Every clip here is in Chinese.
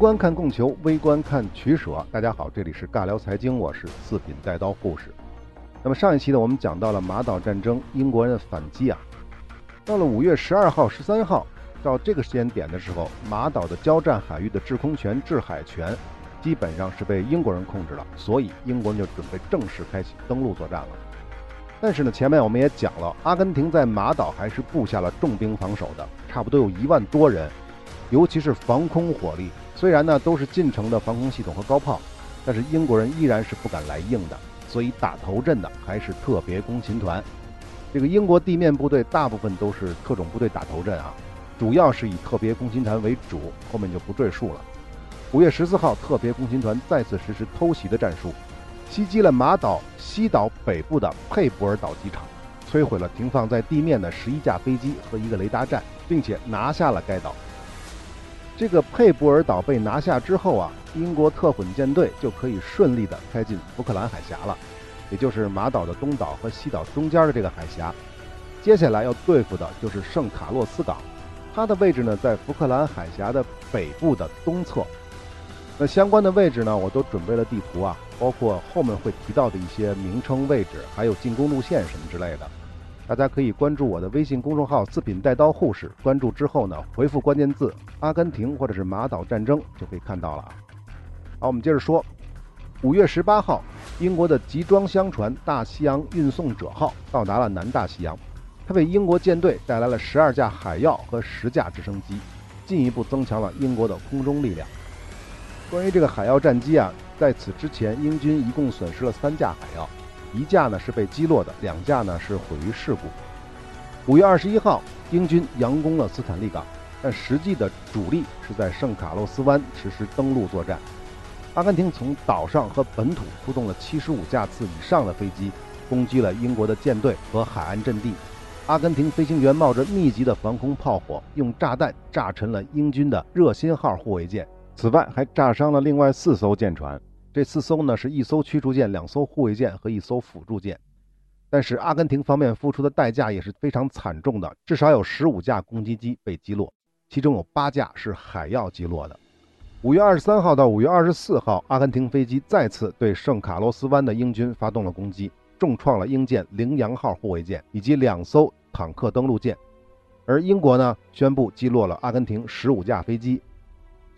观看供求，微观看取舍。大家好，这里是尬聊财经，我是四品带刀护士。那么上一期呢，我们讲到了马岛战争，英国人的反击啊。到了五月十二号、十三号，到这个时间点的时候，马岛的交战海域的制空权、制海权基本上是被英国人控制了，所以英国人就准备正式开启登陆作战了。但是呢，前面我们也讲了，阿根廷在马岛还是布下了重兵防守的，差不多有一万多人，尤其是防空火力。虽然呢都是近程的防空系统和高炮，但是英国人依然是不敢来硬的，所以打头阵的还是特别攻勤团。这个英国地面部队大部分都是特种部队打头阵啊，主要是以特别攻勤团为主，后面就不赘述了。五月十四号，特别攻勤团再次实施偷袭的战术，袭击了马岛西岛北部的佩布尔岛机场，摧毁了停放在地面的十一架飞机和一个雷达站，并且拿下了该岛。这个佩布尔岛被拿下之后啊，英国特混舰队就可以顺利地开进福克兰海峡了。也就是马岛的东岛和西岛中间的这个海峡，接下来要对付的就是圣卡洛斯港，它的位置呢在福克兰海峡的北部的东侧。那相关的位置呢，我都准备了地图啊，包括后面会提到的一些名称、位置，还有进攻路线什么之类的。大家可以关注我的微信公众号“四品带刀护士”，关注之后呢，回复关键字“阿根廷”或者是“马岛战争”就可以看到了啊。好，我们接着说。五月十八号，英国的集装箱船“大西洋运送者号”到达了南大西洋，它为英国舰队带来了十二架海鹞和十架直升机，进一步增强了英国的空中力量。关于这个海鹞战机啊，在此之前，英军一共损失了三架海鹞，一架呢是被击落的，两架呢是毁于事故。五月二十一号，英军佯攻了斯坦利港，但实际的主力是在圣卡洛斯湾实施登陆作战。阿根廷从岛上和本土出动了七十五架次以上的飞机，攻击了英国的舰队和海岸阵地。阿根廷飞行员冒着密集的防空炮火，用炸弹炸沉了英军的热心号护卫舰。此外，还炸伤了另外四艘舰船。这四艘呢，是一艘驱逐舰、两艘护卫舰和一艘辅助舰。但是，阿根廷方面付出的代价也是非常惨重的，至少有十五架攻击机被击落，其中有八架是海鹞击落的。五月二十三号到五月二十四号，阿根廷飞机再次对圣卡洛斯湾的英军发动了攻击，重创了英舰“羚羊号”护卫舰以及两艘坦克登陆舰。而英国呢，宣布击落了阿根廷十五架飞机。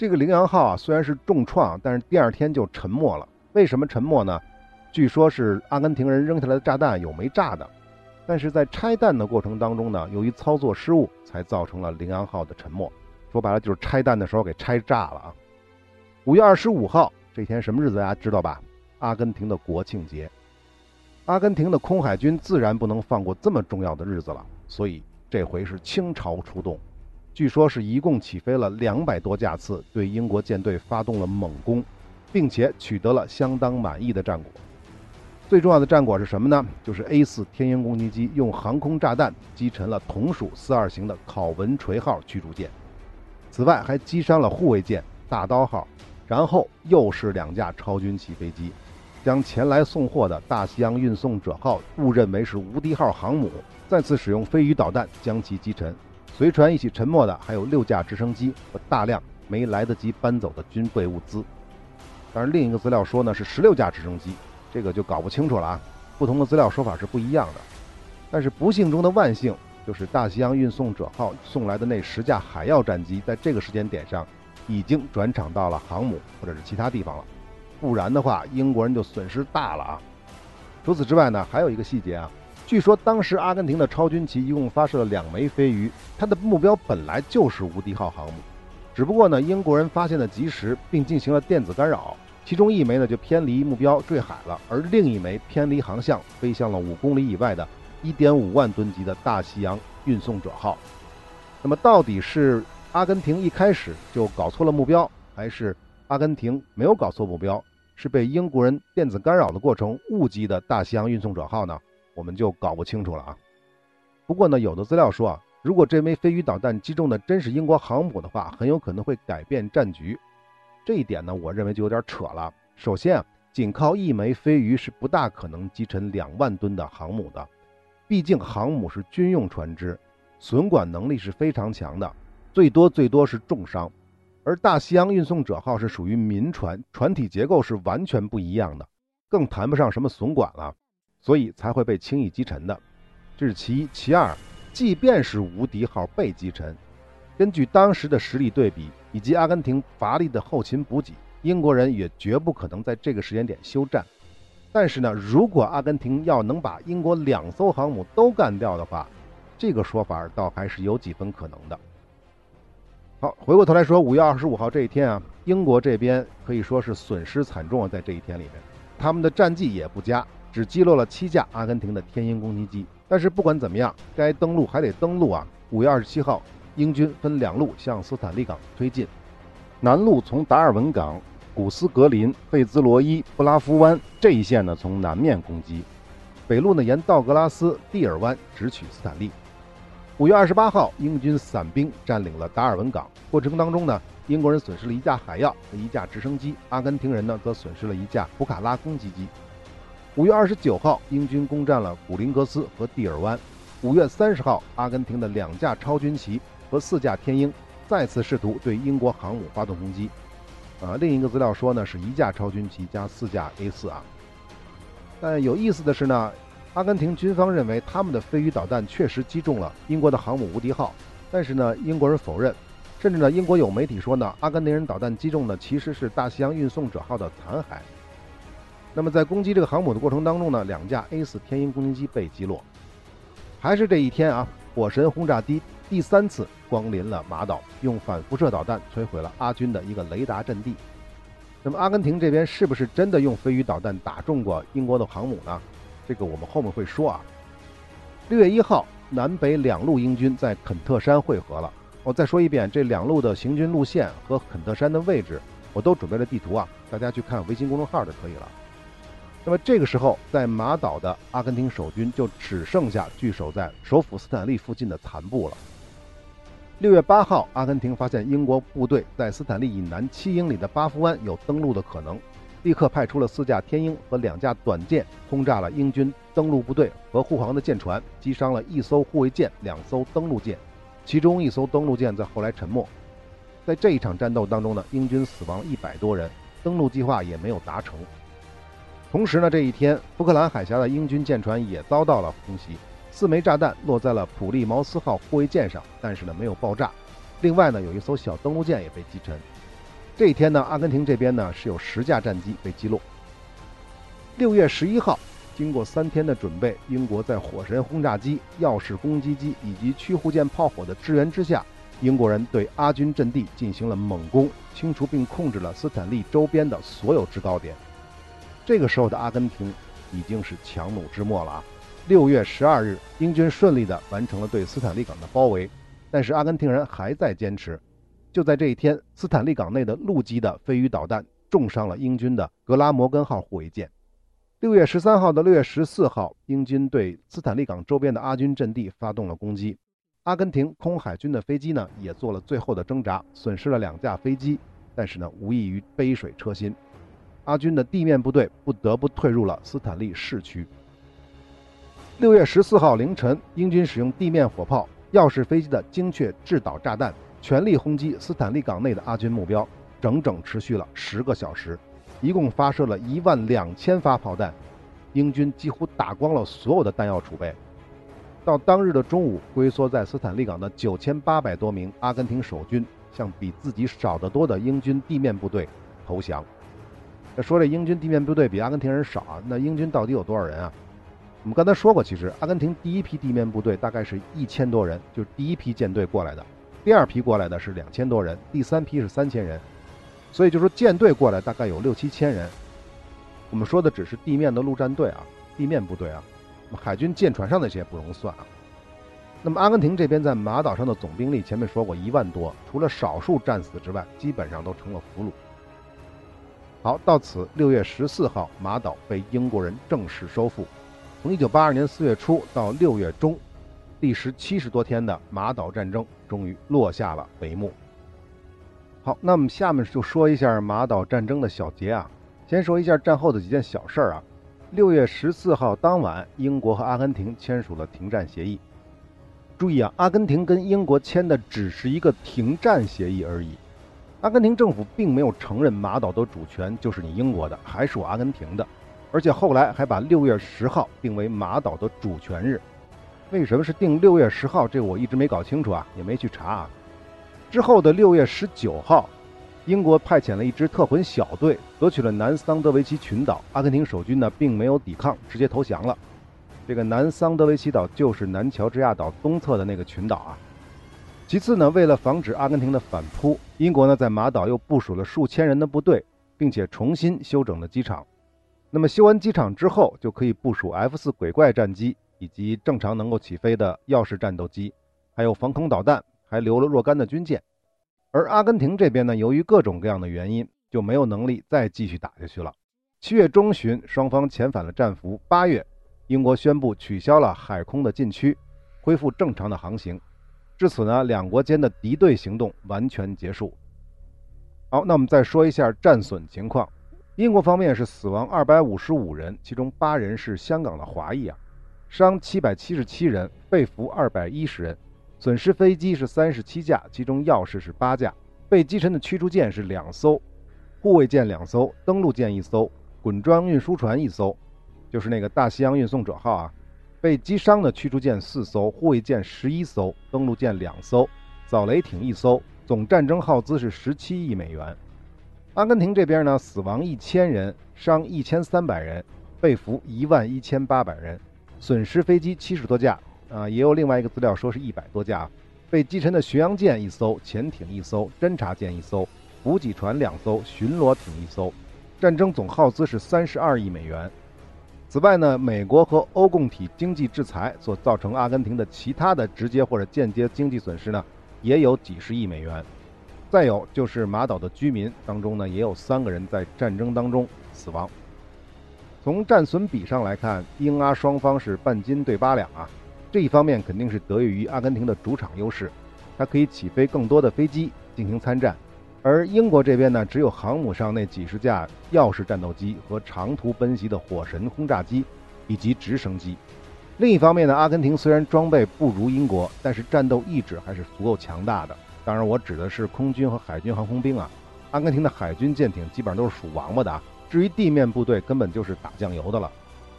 这个“羚羊号”啊，虽然是重创，但是第二天就沉没了。为什么沉没呢？据说是阿根廷人扔下来的炸弹有没炸的，但是在拆弹的过程当中呢，由于操作失误，才造成了“羚羊号”的沉没。说白了，就是拆弹的时候给拆炸了啊。五月二十五号这天什么日子大家知道吧？阿根廷的国庆节。阿根廷的空海军自然不能放过这么重要的日子了，所以这回是倾巢出动。据说是一共起飞了两百多架次，对英国舰队发动了猛攻，并且取得了相当满意的战果。最重要的战果是什么呢？就是 A 四天鹰攻击机用航空炸弹击沉了同属四二型的考文垂号驱逐舰，此外还击伤了护卫舰大刀号。然后又是两架超军旗飞机，将前来送货的大西洋运送者号误认为是无敌号航母，再次使用飞鱼导弹将其击沉。随船一起沉没的还有六架直升机和大量没来得及搬走的军备物资。但是另一个资料说呢是十六架直升机，这个就搞不清楚了啊。不同的资料说法是不一样的。但是不幸中的万幸，就是大西洋运送者号送来的那十架海鹞战机，在这个时间点上。已经转场到了航母或者是其他地方了，不然的话，英国人就损失大了啊。除此之外呢，还有一个细节啊，据说当时阿根廷的超军旗一共发射了两枚飞鱼，它的目标本来就是无敌号航母，只不过呢，英国人发现的及时，并进行了电子干扰，其中一枚呢就偏离目标坠海了，而另一枚偏离航向，飞向了五公里以外的1.5万吨级的大西洋运送者号。那么到底是？阿根廷一开始就搞错了目标，还是阿根廷没有搞错目标，是被英国人电子干扰的过程误击的大西洋运送者号呢？我们就搞不清楚了啊。不过呢，有的资料说啊，如果这枚飞鱼导弹击中的真是英国航母的话，很有可能会改变战局。这一点呢，我认为就有点扯了。首先啊，仅靠一枚飞鱼是不大可能击沉两万吨的航母的，毕竟航母是军用船只，损管能力是非常强的。最多最多是重伤，而大西洋运送者号是属于民船，船体结构是完全不一样的，更谈不上什么损管了，所以才会被轻易击沉的。这是其一，其二，即便是无敌号被击沉，根据当时的实力对比以及阿根廷乏力的后勤补给，英国人也绝不可能在这个时间点休战。但是呢，如果阿根廷要能把英国两艘航母都干掉的话，这个说法倒还是有几分可能的。好，回过头来说，五月二十五号这一天啊，英国这边可以说是损失惨重啊，在这一天里面，他们的战绩也不佳，只击落了七架阿根廷的天鹰攻击机。但是不管怎么样，该登陆还得登陆啊。五月二十七号，英军分两路向斯坦利港推进，南路从达尔文港、古斯格林、费兹罗伊、布拉夫湾这一线呢，从南面攻击；北路呢，沿道格拉斯、蒂尔湾直取斯坦利。五月二十八号，英军伞兵占领了达尔文港。过程当中呢，英国人损失了一架海鹞和一架直升机，阿根廷人呢则损失了一架普卡拉攻击机。五月二十九号，英军攻占了古林格斯和蒂尔湾。五月三十号，阿根廷的两架超军旗和四架天鹰再次试图对英国航母发动攻击。啊，另一个资料说呢，是一架超军旗加四架 A 四啊。但有意思的是呢。阿根廷军方认为他们的飞鱼导弹确实击中了英国的航母“无敌号”，但是呢，英国人否认，甚至呢，英国有媒体说呢，阿根廷人导弹击中的其实是“大西洋运送者号”的残骸。那么在攻击这个航母的过程当中呢，两架 A4 天鹰攻击机被击落。还是这一天啊，火神轰炸机第三次光临了马岛，用反辐射导弹摧毁了阿军的一个雷达阵地。那么阿根廷这边是不是真的用飞鱼导弹打中过英国的航母呢？这个我们后面会说啊。六月一号，南北两路英军在肯特山会合了。我再说一遍，这两路的行军路线和肯特山的位置，我都准备了地图啊，大家去看微信公众号就可以了。那么这个时候，在马岛的阿根廷守军就只剩下据守在首府斯坦利附近的残部了。六月八号，阿根廷发现英国部队在斯坦利以南七英里的巴夫湾有登陆的可能。立刻派出了四架天鹰和两架短舰，轰炸了英军登陆部队和护航的舰船，击伤了一艘护卫舰、两艘登陆舰，其中一艘登陆舰在后来沉没。在这一场战斗当中呢，英军死亡一百多人，登陆计划也没有达成。同时呢，这一天福克兰海峡的英军舰船也遭到了空袭，四枚炸弹落在了普利茅斯号护卫舰上，但是呢没有爆炸。另外呢，有一艘小登陆舰也被击沉。这一天呢，阿根廷这边呢是有十架战机被击落。六月十一号，经过三天的准备，英国在火神轰炸机、钥匙攻击机以及驱护舰炮火的支援之下，英国人对阿军阵地进行了猛攻，清除并控制了斯坦利周边的所有制高点。这个时候的阿根廷已经是强弩之末了啊！六月十二日，英军顺利地完成了对斯坦利港的包围，但是阿根廷人还在坚持。就在这一天，斯坦利港内的陆基的飞鱼导弹重伤了英军的格拉摩根号护卫舰。六月十三号到六月十四号，英军对斯坦利港周边的阿军阵地发动了攻击。阿根廷空海军的飞机呢，也做了最后的挣扎，损失了两架飞机，但是呢，无异于杯水车薪。阿军的地面部队不得不退入了斯坦利市区。六月十四号凌晨，英军使用地面火炮、钥匙飞机的精确制导炸弹。全力轰击斯坦利港内的阿军目标，整整持续了十个小时，一共发射了一万两千发炮弹，英军几乎打光了所有的弹药储备。到当日的中午，龟缩在斯坦利港的九千八百多名阿根廷守军向比自己少得多的英军地面部队投降。那说这英军地面部队比阿根廷人少啊？那英军到底有多少人啊？我们刚才说过，其实阿根廷第一批地面部队大概是一千多人，就是第一批舰队过来的。第二批过来的是两千多人，第三批是三千人，所以就说舰队过来大概有六七千人。我们说的只是地面的陆战队啊，地面部队啊，海军舰船上那些不容算啊。那么阿根廷这边在马岛上的总兵力，前面说过一万多，除了少数战死之外，基本上都成了俘虏。好，到此六月十四号，马岛被英国人正式收复。从一九八二年四月初到六月中。历时七十多天的马岛战争终于落下了帷幕。好，那么下面就说一下马岛战争的小结啊。先说一下战后的几件小事儿啊。六月十四号当晚，英国和阿根廷签署了停战协议。注意啊，阿根廷跟英国签的只是一个停战协议而已。阿根廷政府并没有承认马岛的主权就是你英国的，还是我阿根廷的，而且后来还把六月十号定为马岛的主权日。为什么是定六月十号？这我一直没搞清楚啊，也没去查啊。之后的六月十九号，英国派遣了一支特混小队，夺取了南桑德维奇群岛。阿根廷守军呢，并没有抵抗，直接投降了。这个南桑德维奇岛就是南乔治亚岛东侧的那个群岛啊。其次呢，为了防止阿根廷的反扑，英国呢在马岛又部署了数千人的部队，并且重新修整了机场。那么修完机场之后，就可以部署 F 四鬼怪战机以及正常能够起飞的钥匙战斗机，还有防空导弹，还留了若干的军舰。而阿根廷这边呢，由于各种各样的原因，就没有能力再继续打下去了。七月中旬，双方遣返了战俘。八月，英国宣布取消了海空的禁区，恢复正常的航行。至此呢，两国间的敌对行动完全结束。好，那我们再说一下战损情况。英国方面是死亡二百五十五人，其中八人是香港的华裔啊，伤七百七十七人，被俘二百一十人，损失飞机是三十七架，其中钥匙是八架，被击沉的驱逐舰是两艘，护卫舰两艘，登陆舰一艘，滚装运输船一艘，就是那个大西洋运送者号啊。被击伤的驱逐舰四艘，护卫舰十一艘，登陆舰两艘，扫雷艇一艘，总战争耗资是十七亿美元。阿根廷这边呢，死亡一千人，伤一千三百人，被俘一万一千八百人，损失飞机七十多架，啊，也有另外一个资料说是一百多架。被击沉的巡洋舰一艘，潜艇一艘，侦察舰一艘，补给船两艘，巡逻艇一艘，战争总耗资是三十二亿美元。此外呢，美国和欧共体经济制裁所造成阿根廷的其他的直接或者间接经济损失呢，也有几十亿美元。再有就是马岛的居民当中呢，也有三个人在战争当中死亡。从战损比上来看，英阿双方是半斤对八两啊。这一方面肯定是得益于阿根廷的主场优势，它可以起飞更多的飞机进行参战。而英国这边呢，只有航母上那几十架钥匙战斗机和长途奔袭的火神轰炸机，以及直升机。另一方面呢，阿根廷虽然装备不如英国，但是战斗意志还是足够强大的。当然，我指的是空军和海军航空兵啊。阿根廷的海军舰艇基本上都是属王八的啊。至于地面部队，根本就是打酱油的了。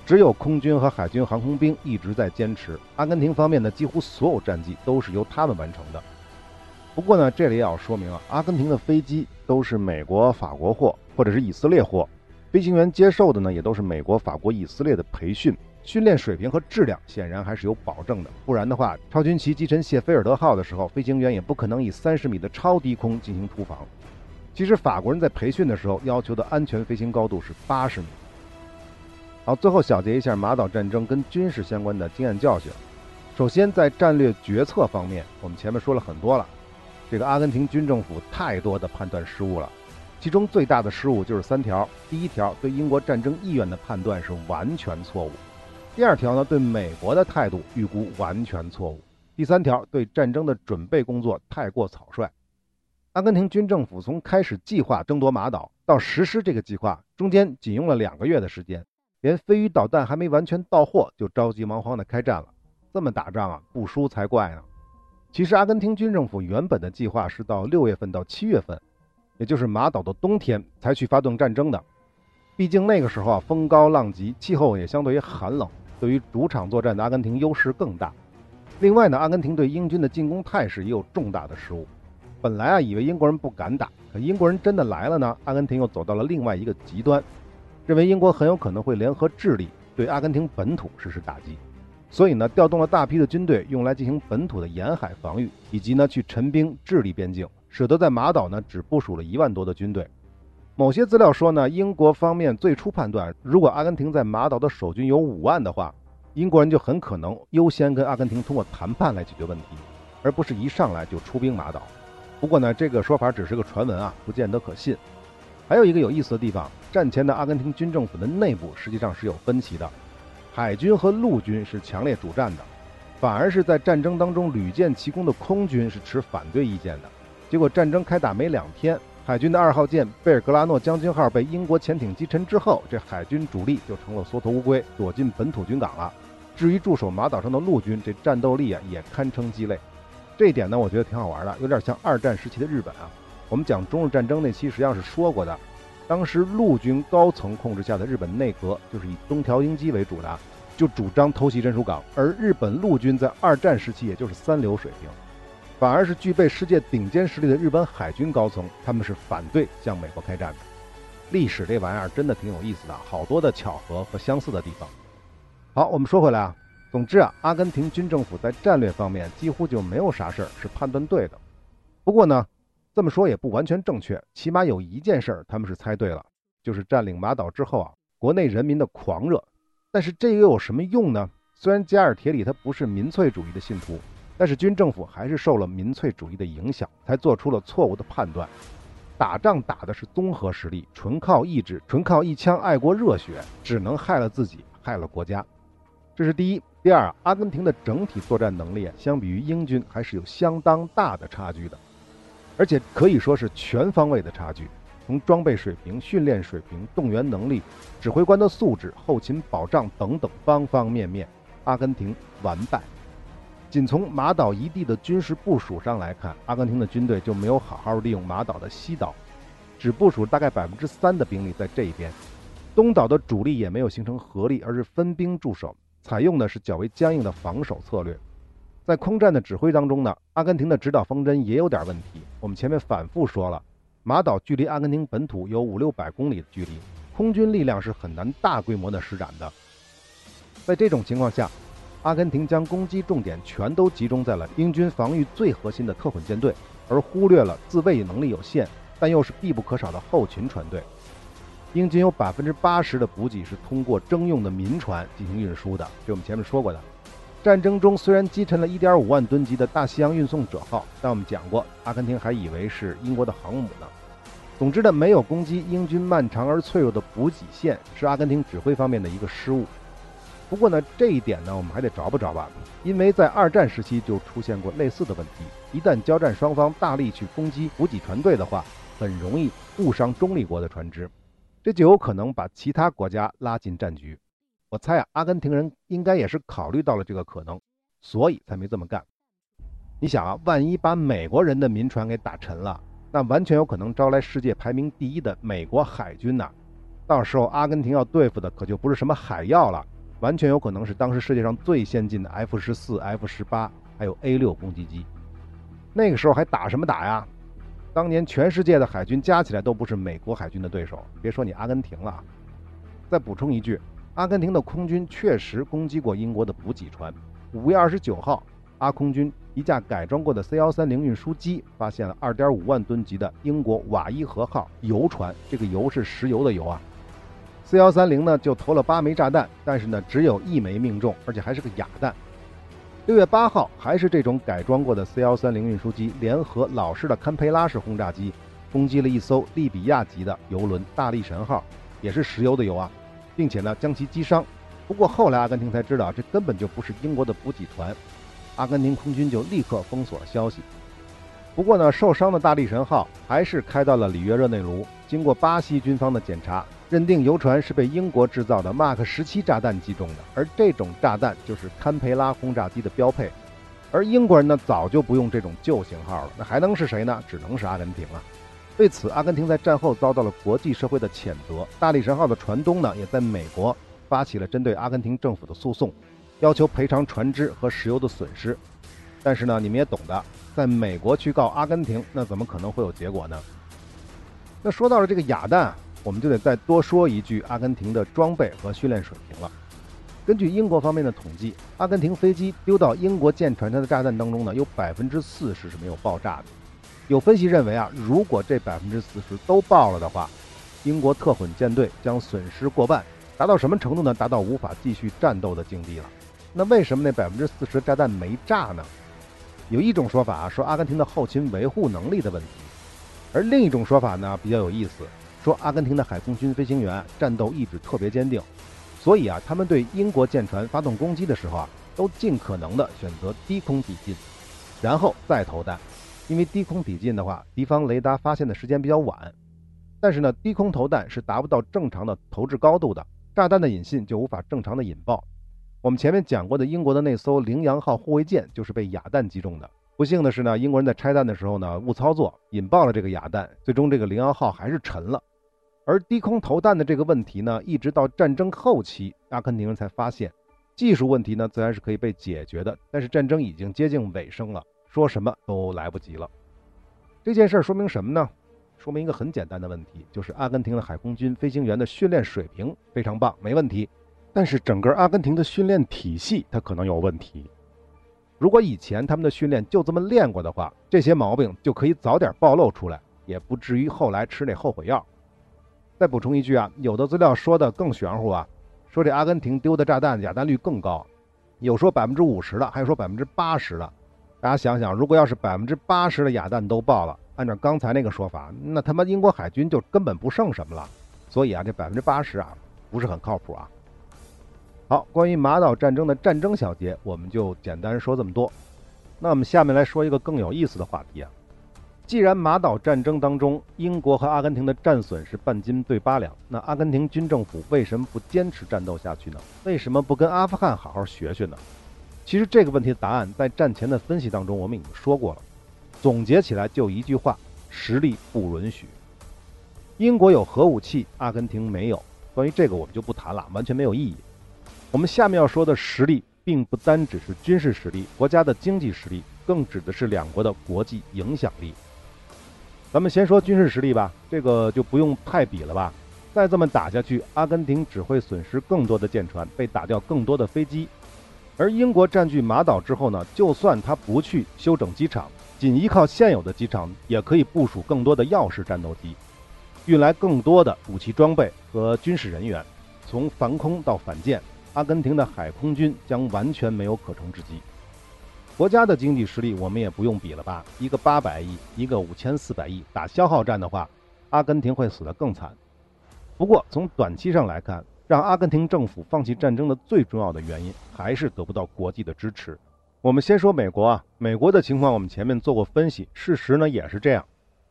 只有空军和海军航空兵一直在坚持。阿根廷方面的几乎所有战绩都是由他们完成的。不过呢，这里也要说明啊，阿根廷的飞机都是美国、法国货，或者是以色列货，飞行员接受的呢也都是美国、法国、以色列的培训，训练水平和质量显然还是有保证的。不然的话，超军旗击沉谢菲尔德号的时候，飞行员也不可能以三十米的超低空进行突防。其实法国人在培训的时候要求的安全飞行高度是八十米。好，最后小结一下马岛战争跟军事相关的经验教训。首先，在战略决策方面，我们前面说了很多了。这个阿根廷军政府太多的判断失误了，其中最大的失误就是三条：第一条，对英国战争意愿的判断是完全错误；第二条呢，对美国的态度预估完全错误；第三条，对战争的准备工作太过草率。阿根廷军政府从开始计划争夺马岛到实施这个计划，中间仅用了两个月的时间，连飞鱼导弹还没完全到货，就着急忙慌地开战了。这么打仗啊，不输才怪呢！其实，阿根廷军政府原本的计划是到六月份到七月份，也就是马岛的冬天才去发动战争的。毕竟那个时候啊，风高浪急，气候也相对于寒冷，对于主场作战的阿根廷优势更大。另外呢，阿根廷对英军的进攻态势也有重大的失误。本来啊，以为英国人不敢打，可英国人真的来了呢，阿根廷又走到了另外一个极端，认为英国很有可能会联合智利对阿根廷本土实施打击。所以呢，调动了大批的军队，用来进行本土的沿海防御，以及呢去陈兵智利边境，使得在马岛呢只部署了一万多的军队。某些资料说呢，英国方面最初判断，如果阿根廷在马岛的守军有五万的话，英国人就很可能优先跟阿根廷通过谈判来解决问题，而不是一上来就出兵马岛。不过呢，这个说法只是个传闻啊，不见得可信。还有一个有意思的地方，战前的阿根廷军政府的内部实际上是有分歧的。海军和陆军是强烈主战的，反而是在战争当中屡建奇功的空军是持反对意见的。结果战争开打没两天，海军的二号舰贝尔格拉诺将军号被英国潜艇击沉之后，这海军主力就成了缩头乌龟，躲进本土军港了。至于驻守马岛上的陆军，这战斗力啊也堪称鸡肋。这一点呢，我觉得挺好玩的，有点像二战时期的日本啊。我们讲中日战争那期实际上是说过的，当时陆军高层控制下的日本内阁就是以东条英机为主的，就主张偷袭珍珠港，而日本陆军在二战时期也就是三流水平，反而是具备世界顶尖实力的日本海军高层，他们是反对向美国开战的。历史这玩意儿真的挺有意思的，好多的巧合和相似的地方。好，我们说回来啊，总之啊，阿根廷军政府在战略方面几乎就没有啥事儿是判断对的。不过呢。这么说也不完全正确，起码有一件事儿他们是猜对了，就是占领马岛之后啊，国内人民的狂热。但是这又有什么用呢？虽然加尔铁里他不是民粹主义的信徒，但是军政府还是受了民粹主义的影响，才做出了错误的判断。打仗打的是综合实力，纯靠意志，纯靠一腔爱国热血，只能害了自己，害了国家。这是第一。第二，阿根廷的整体作战能力相比于英军还是有相当大的差距的。而且可以说是全方位的差距，从装备水平、训练水平、动员能力、指挥官的素质、后勤保障等等方方面面，阿根廷完败。仅从马岛一地的军事部署上来看，阿根廷的军队就没有好好利用马岛的西岛，只部署大概百分之三的兵力在这一边，东岛的主力也没有形成合力，而是分兵驻守，采用的是较为僵硬的防守策略。在空战的指挥当中呢，阿根廷的指导方针也有点问题。我们前面反复说了，马岛距离阿根廷本土有五六百公里的距离，空军力量是很难大规模的施展的。在这种情况下，阿根廷将攻击重点全都集中在了英军防御最核心的特混舰队，而忽略了自卫能力有限但又是必不可少的后勤船队。英军有百分之八十的补给是通过征用的民船进行运输的，这我们前面说过的。战争中虽然击沉了一点五万吨级的大西洋运送者号，但我们讲过，阿根廷还以为是英国的航母呢。总之呢，没有攻击英军漫长而脆弱的补给线，是阿根廷指挥方面的一个失误。不过呢，这一点呢，我们还得着不着吧？因为在二战时期就出现过类似的问题，一旦交战双方大力去攻击补给船队的话，很容易误伤中立国的船只，这就有可能把其他国家拉进战局。我猜啊，阿根廷人应该也是考虑到了这个可能，所以才没这么干。你想啊，万一把美国人的民船给打沉了，那完全有可能招来世界排名第一的美国海军呐。到时候阿根廷要对付的可就不是什么海药了，完全有可能是当时世界上最先进的 F 十四、F 十八还有 A 六攻击机。那个时候还打什么打呀？当年全世界的海军加起来都不是美国海军的对手，别说你阿根廷了。再补充一句。阿根廷的空军确实攻击过英国的补给船。五月二十九号，阿空军一架改装过的 C 幺三零运输机发现了二点五万吨级的英国瓦伊河号油船，这个油是石油的油啊。C 幺三零呢就投了八枚炸弹，但是呢只有一枚命中，而且还是个哑弹。六月八号，还是这种改装过的 C 幺三零运输机联合老式的堪培拉式轰炸机，攻击了一艘利比亚级的油轮大力神号，也是石油的油啊。并且呢，将其击伤。不过后来阿根廷才知道，这根本就不是英国的补给船。阿根廷空军就立刻封锁了消息。不过呢，受伤的大力神号还是开到了里约热内卢。经过巴西军方的检查，认定游船是被英国制造的 Mark 十七炸弹击中的，而这种炸弹就是堪培拉轰炸机的标配。而英国人呢，早就不用这种旧型号了，那还能是谁呢？只能是阿根廷了。为此，阿根廷在战后遭到了国际社会的谴责。大力神号的船东呢，也在美国发起了针对阿根廷政府的诉讼，要求赔偿船只和石油的损失。但是呢，你们也懂的，在美国去告阿根廷，那怎么可能会有结果呢？那说到了这个哑弹，我们就得再多说一句阿根廷的装备和训练水平了。根据英国方面的统计，阿根廷飞机丢到英国舰船上的炸弹当中呢，有百分之四十是没有爆炸的。有分析认为啊，如果这百分之四十都爆了的话，英国特混舰队将损失过半，达到什么程度呢？达到无法继续战斗的境地了。那为什么那百分之四十炸弹没炸呢？有一种说法啊，说阿根廷的后勤维护能力的问题；而另一种说法呢，比较有意思，说阿根廷的海空军飞行员战斗意志特别坚定，所以啊，他们对英国舰船发动攻击的时候啊，都尽可能的选择低空抵近，然后再投弹。因为低空抵近的话，敌方雷达发现的时间比较晚，但是呢，低空投弹是达不到正常的投掷高度的，炸弹的引信就无法正常的引爆。我们前面讲过的英国的那艘羚羊号护卫舰就是被哑弹击中的，不幸的是呢，英国人在拆弹的时候呢误操作，引爆了这个哑弹，最终这个羚羊号还是沉了。而低空投弹的这个问题呢，一直到战争后期，阿根廷人才发现，技术问题呢自然是可以被解决的，但是战争已经接近尾声了，说什么都来不及了。这件事说明什么呢？说明一个很简单的问题，就是阿根廷的海空军飞行员的训练水平非常棒，没问题。但是整个阿根廷的训练体系它可能有问题。如果以前他们的训练就这么练过的话，这些毛病就可以早点暴露出来，也不至于后来吃那后悔药。再补充一句啊，有的资料说的更玄乎啊，说这阿根廷丢的炸弹哑弹率更高，有说百分之五十的，还有说百分之八十的。大家想想，如果要是百分之八十的哑弹都爆了，按照刚才那个说法，那他妈英国海军就根本不剩什么了。所以啊，这百分之八十啊，不是很靠谱啊。好，关于马岛战争的战争小节，我们就简单说这么多。那我们下面来说一个更有意思的话题啊。既然马岛战争当中英国和阿根廷的战损是半斤对八两，那阿根廷军政府为什么不坚持战斗下去呢？为什么不跟阿富汗好好学学呢？其实这个问题的答案在战前的分析当中我们已经说过了。总结起来就一句话：实力不允许。英国有核武器，阿根廷没有。关于这个我们就不谈了，完全没有意义。我们下面要说的实力，并不单只是军事实力，国家的经济实力，更指的是两国的国际影响力。咱们先说军事实力吧，这个就不用太比了吧。再这么打下去，阿根廷只会损失更多的舰船，被打掉更多的飞机。而英国占据马岛之后呢，就算他不去修整机场，仅依靠现有的机场，也可以部署更多的耀式战斗机，运来更多的武器装备和军事人员。从防空到反舰，阿根廷的海空军将完全没有可乘之机。国家的经济实力我们也不用比了吧？一个八百亿，一个五千四百亿，打消耗战的话，阿根廷会死得更惨。不过从短期上来看，让阿根廷政府放弃战争的最重要的原因还是得不到国际的支持。我们先说美国啊，美国的情况我们前面做过分析，事实呢也是这样。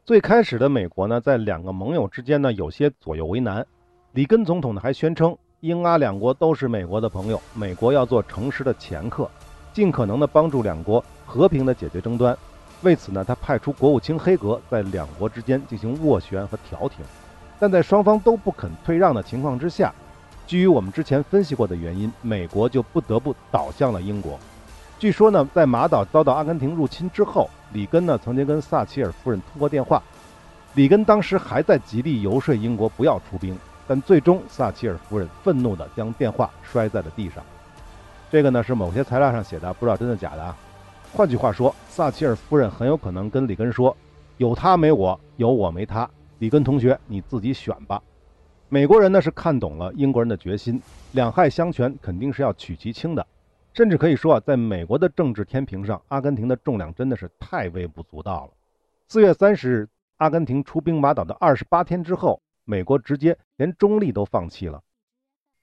最开始的美国呢，在两个盟友之间呢有些左右为难。里根总统呢还宣称，英阿两国都是美国的朋友，美国要做诚实的前客。尽可能的帮助两国和平的解决争端，为此呢，他派出国务卿黑格在两国之间进行斡旋和调停，但在双方都不肯退让的情况之下，基于我们之前分析过的原因，美国就不得不倒向了英国。据说呢，在马岛遭到阿根廷入侵之后，里根呢曾经跟撒切尔夫人通过电话，里根当时还在极力游说英国不要出兵，但最终撒切尔夫人愤怒地将电话摔在了地上。这个呢是某些材料上写的，不知道真的假的啊。换句话说，撒切尔夫人很有可能跟里根说：“有他没我，有我没他。”里根同学，你自己选吧。美国人呢是看懂了英国人的决心，两害相权肯定是要取其轻的，甚至可以说啊，在美国的政治天平上，阿根廷的重量真的是太微不足道了。四月三十日，阿根廷出兵马岛的二十八天之后，美国直接连中立都放弃了。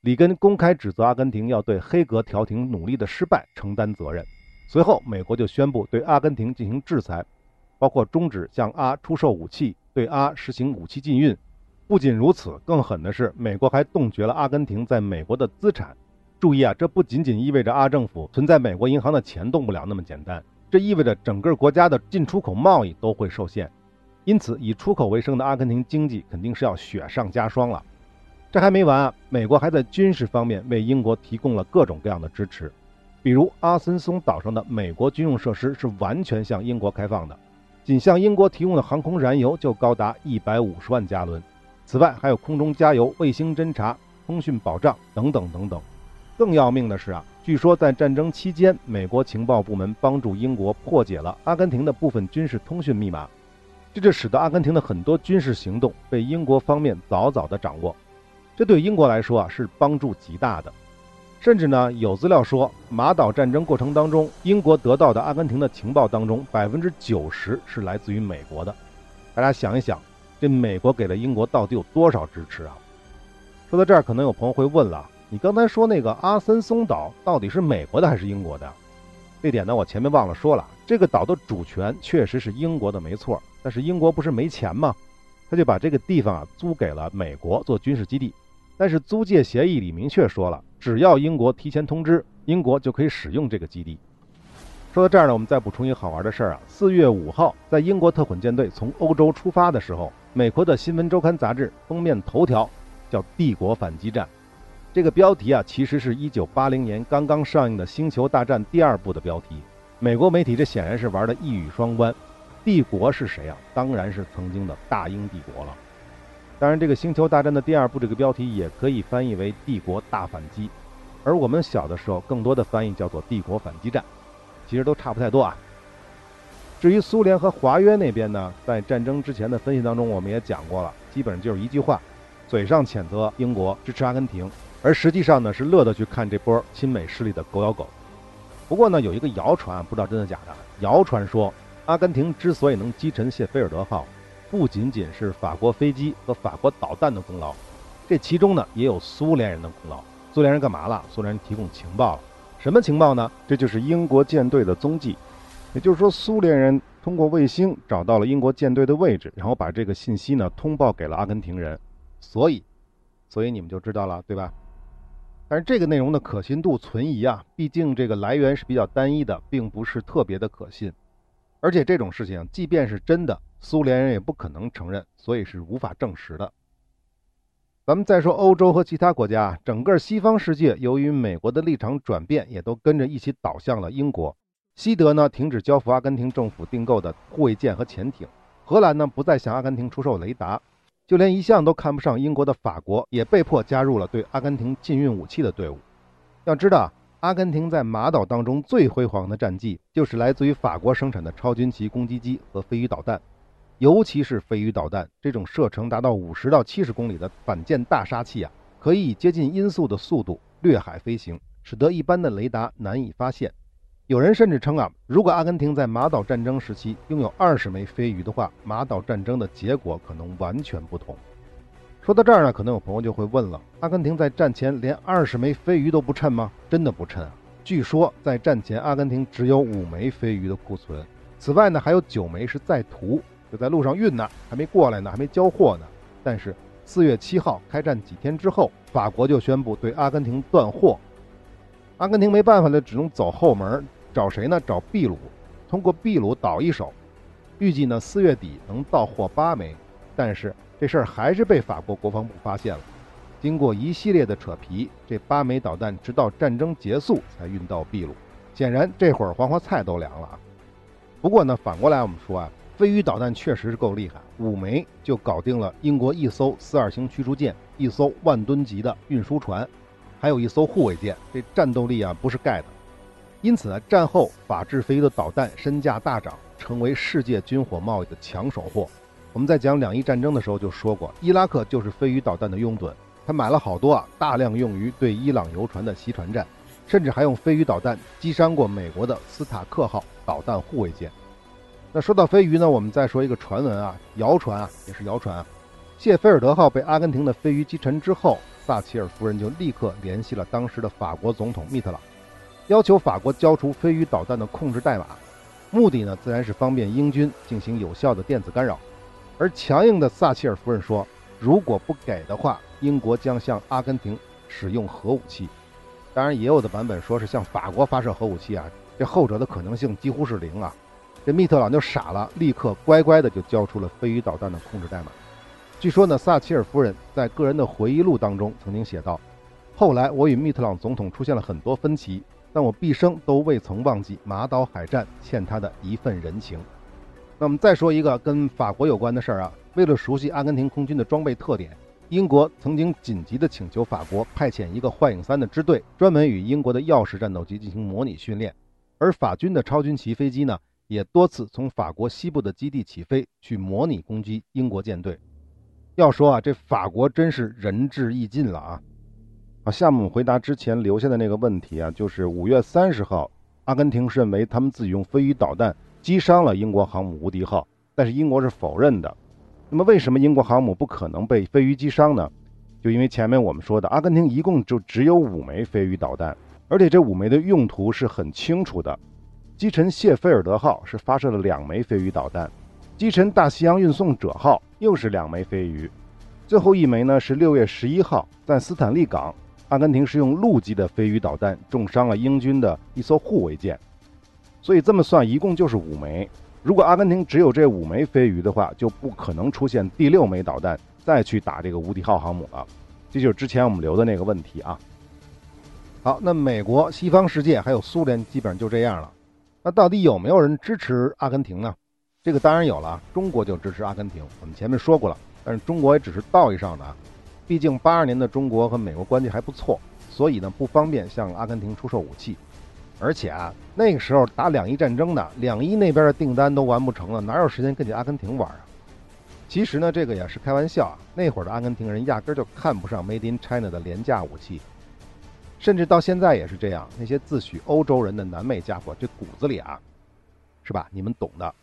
里根公开指责阿根廷要对黑格调停努力的失败承担责任。随后，美国就宣布对阿根廷进行制裁，包括终止向阿出售武器，对阿实行武器禁运。不仅如此，更狠的是，美国还冻结了阿根廷在美国的资产。注意啊，这不仅仅意味着阿政府存在美国银行的钱动不了那么简单，这意味着整个国家的进出口贸易都会受限。因此，以出口为生的阿根廷经济肯定是要雪上加霜了。这还没完啊！美国还在军事方面为英国提供了各种各样的支持，比如阿森松岛上的美国军用设施是完全向英国开放的，仅向英国提供的航空燃油就高达一百五十万加仑。此外，还有空中加油、卫星侦察、通讯保障等等等等。更要命的是啊，据说在战争期间，美国情报部门帮助英国破解了阿根廷的部分军事通讯密码，这就使得阿根廷的很多军事行动被英国方面早早的掌握。这对英国来说啊是帮助极大的，甚至呢有资料说，马岛战争过程当中，英国得到的阿根廷的情报当中，百分之九十是来自于美国的。大家想一想，这美国给了英国到底有多少支持啊？说到这儿，可能有朋友会问了，你刚才说那个阿森松岛到底是美国的还是英国的？这点呢，我前面忘了说了，这个岛的主权确实是英国的，没错。但是英国不是没钱吗？他就把这个地方啊租给了美国做军事基地。但是租借协议里明确说了，只要英国提前通知，英国就可以使用这个基地。说到这儿呢，我们再补充一个好玩的事儿啊。四月五号，在英国特混舰队从欧洲出发的时候，美国的新闻周刊杂志封面头条叫“帝国反击战”，这个标题啊，其实是一九八零年刚刚上映的《星球大战》第二部的标题。美国媒体这显然是玩的一语双关。帝国是谁啊？当然是曾经的大英帝国了。当然，这个《星球大战》的第二部这个标题也可以翻译为“帝国大反击”，而我们小的时候更多的翻译叫做“帝国反击战”。其实都差不太多啊。至于苏联和华约那边呢，在战争之前的分析当中，我们也讲过了，基本上就是一句话：嘴上谴责英国支持阿根廷，而实际上呢是乐得去看这波亲美势力的狗咬狗。不过呢，有一个谣传，不知道真的假的，谣传说阿根廷之所以能击沉谢菲尔德号，不仅仅是法国飞机和法国导弹的功劳，这其中呢也有苏联人的功劳。苏联人干嘛了？苏联人提供情报了。什么情报呢？这就是英国舰队的踪迹，也就是说，苏联人通过卫星找到了英国舰队的位置，然后把这个信息呢通报给了阿根廷人，所以，所以你们就知道了，对吧？但是这个内容的可信度存疑啊，毕竟这个来源是比较单一的，并不是特别的可信，而且这种事情即便是真的，苏联人也不可能承认，所以是无法证实的。咱们再说欧洲和其他国家，整个西方世界由于美国的立场转变，也都跟着一起倒向了英国。西德呢停止交付阿根廷政府订购的护卫舰和潜艇，荷兰呢不再向阿根廷出售雷达，就连一向都看不上英国的法国也被迫加入了对阿根廷禁运武器的队伍。要知道，阿根廷在马岛当中最辉煌的战绩，就是来自于法国生产的超军旗攻击机和飞鱼导弹。尤其是飞鱼导弹这种射程达到五十到七十公里的反舰大杀器啊，可以以接近音速的速度掠海飞行，使得一般的雷达难以发现。有人甚至称啊，如果阿根廷在马岛战争时期拥有二十枚飞鱼的话，马岛战争的结果可能完全不同。说到这儿呢，可能有朋友就会问了：阿根廷在战前连二十枚飞鱼都不趁吗？真的不趁啊！据说在战前，阿根廷只有五枚飞鱼的库存，此外呢，还有九枚是在途。就在路上运呢，还没过来呢，还没交货呢。但是四月七号开战几天之后，法国就宣布对阿根廷断货。阿根廷没办法了，只能走后门，找谁呢？找秘鲁，通过秘鲁倒一手。预计呢四月底能到货八枚，但是这事儿还是被法国国防部发现了。经过一系列的扯皮，这八枚导弹直到战争结束才运到秘鲁。显然这会儿黄花菜都凉了啊。不过呢，反过来我们说啊。飞鱼导弹确实是够厉害，五枚就搞定了英国一艘四二型驱逐舰、一艘万吨级的运输船，还有一艘护卫舰。这战斗力啊不是盖的。因此呢，战后法制飞鱼的导弹身价大涨，成为世界军火贸易的抢手货。我们在讲两伊战争的时候就说过，伊拉克就是飞鱼导弹的拥趸，他买了好多啊，大量用于对伊朗游船的袭船战，甚至还用飞鱼导弹击伤过美国的斯塔克号导弹护卫舰。那说到飞鱼呢，我们再说一个传闻啊，谣传啊，也是谣传啊。谢菲尔德号被阿根廷的飞鱼击沉之后，撒切尔夫人就立刻联系了当时的法国总统密特朗，要求法国交出飞鱼导弹的控制代码，目的呢自然是方便英军进行有效的电子干扰。而强硬的撒切尔夫人说，如果不给的话，英国将向阿根廷使用核武器。当然，也有的版本说是向法国发射核武器啊，这后者的可能性几乎是零啊。这密特朗就傻了，立刻乖乖的就交出了飞鱼导弹的控制代码。据说呢，撒切尔夫人在个人的回忆录当中曾经写道：“后来我与密特朗总统出现了很多分歧，但我毕生都未曾忘记马岛海战欠他的一份人情。”那我们再说一个跟法国有关的事儿啊，为了熟悉阿根廷空军的装备特点，英国曾经紧急的请求法国派遣一个幻影三的支队，专门与英国的钥匙战斗机进行模拟训练。而法军的超军旗飞机呢？也多次从法国西部的基地起飞，去模拟攻击英国舰队。要说啊，这法国真是仁至义尽了啊！啊，夏姆回答之前留下的那个问题啊，就是五月三十号，阿根廷认为他们自己用飞鱼导弹击伤了英国航母无敌号，但是英国是否认的。那么为什么英国航母不可能被飞鱼击伤呢？就因为前面我们说的，阿根廷一共就只有五枚飞鱼导弹，而且这五枚的用途是很清楚的。击沉谢菲尔德号是发射了两枚飞鱼导弹，击沉大西洋运送者号又是两枚飞鱼，最后一枚呢是六月十一号在斯坦利港，阿根廷是用陆基的飞鱼导弹重伤了英军的一艘护卫舰。所以这么算，一共就是五枚。如果阿根廷只有这五枚飞鱼的话，就不可能出现第六枚导弹再去打这个无敌号航母了。这就是之前我们留的那个问题啊。好，那美国、西方世界还有苏联基本上就这样了。那到底有没有人支持阿根廷呢？这个当然有了，中国就支持阿根廷。我们前面说过了，但是中国也只是道义上的啊，毕竟八二年的中国和美国关系还不错，所以呢不方便向阿根廷出售武器。而且啊，那个时候打两伊战争的，两伊那边的订单都完不成了，哪有时间跟你阿根廷玩啊？其实呢，这个也是开玩笑啊。那会儿的阿根廷人压根儿就看不上 Made in China 的廉价武器，甚至到现在也是这样。那些自诩欧洲人的南美家伙，这骨子里啊，是吧？你们懂的。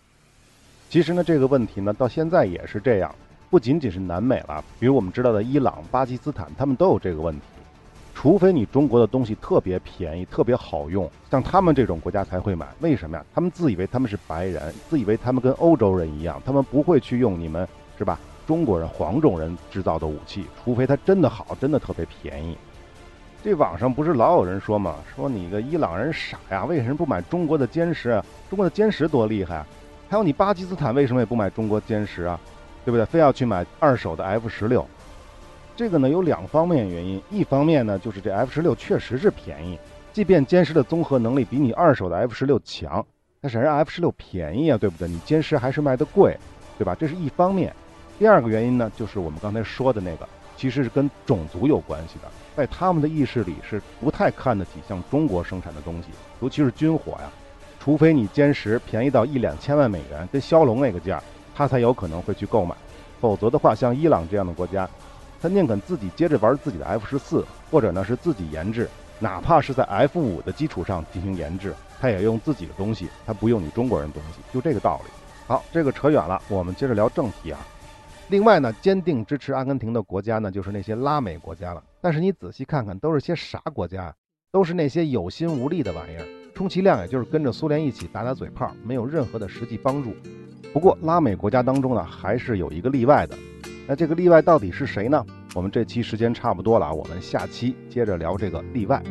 其实呢，这个问题呢，到现在也是这样，不仅仅是南美了，比如我们知道的伊朗、巴基斯坦，他们都有这个问题。除非你中国的东西特别便宜、特别好用，像他们这种国家才会买。为什么呀？他们自以为他们是白人，自以为他们跟欧洲人一样，他们不会去用你们是吧？中国人、黄种人制造的武器，除非它真的好，真的特别便宜。这网上不是老有人说吗？说你个伊朗人傻呀，为什么不买中国的歼十？中国的歼十多厉害！还有你巴基斯坦为什么也不买中国歼十啊？对不对？非要去买二手的 F 十六？这个呢有两方面原因，一方面呢就是这 F 十六确实是便宜，即便歼十的综合能力比你二手的 F 十六强，但是人家 F 十六便宜啊，对不对？你歼十还是卖的贵，对吧？这是一方面。第二个原因呢，就是我们刚才说的那个，其实是跟种族有关系的，在他们的意识里是不太看得起像中国生产的东西，尤其是军火呀，除非你歼十便宜到一两千万美元，跟骁龙那个价，他才有可能会去购买，否则的话，像伊朗这样的国家。他宁肯自己接着玩自己的 F 十四，或者呢是自己研制，哪怕是在 F 五的基础上进行研制，他也用自己的东西，他不用你中国人东西，就这个道理。好，这个扯远了，我们接着聊正题啊。另外呢，坚定支持阿根廷的国家呢，就是那些拉美国家了。但是你仔细看看，都是些啥国家？都是那些有心无力的玩意儿，充其量也就是跟着苏联一起打打嘴炮，没有任何的实际帮助。不过拉美国家当中呢，还是有一个例外的。那这个例外到底是谁呢？我们这期时间差不多了，我们下期接着聊这个例外。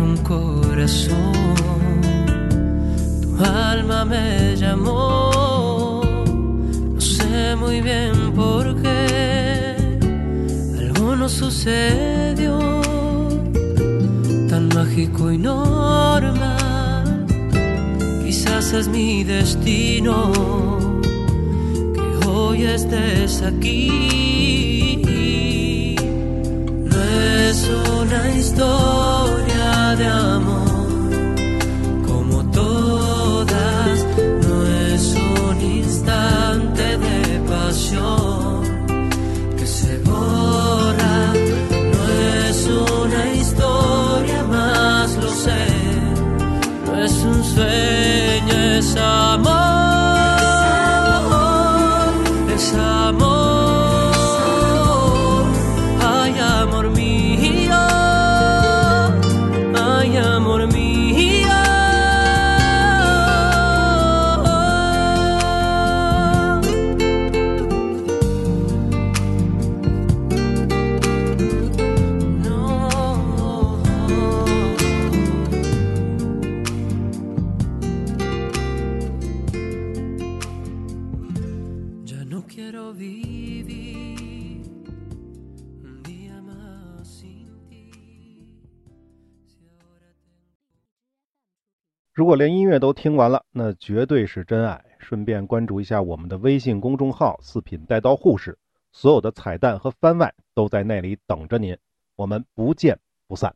un corazón. Tu alma me llamó, no sé muy bien por qué. Algo nos sucedió tan mágico y normal. Quizás es mi destino que hoy estés aquí. No es una historia Adam 连音乐都听完了，那绝对是真爱。顺便关注一下我们的微信公众号“四品带刀护士”，所有的彩蛋和番外都在那里等着您。我们不见不散。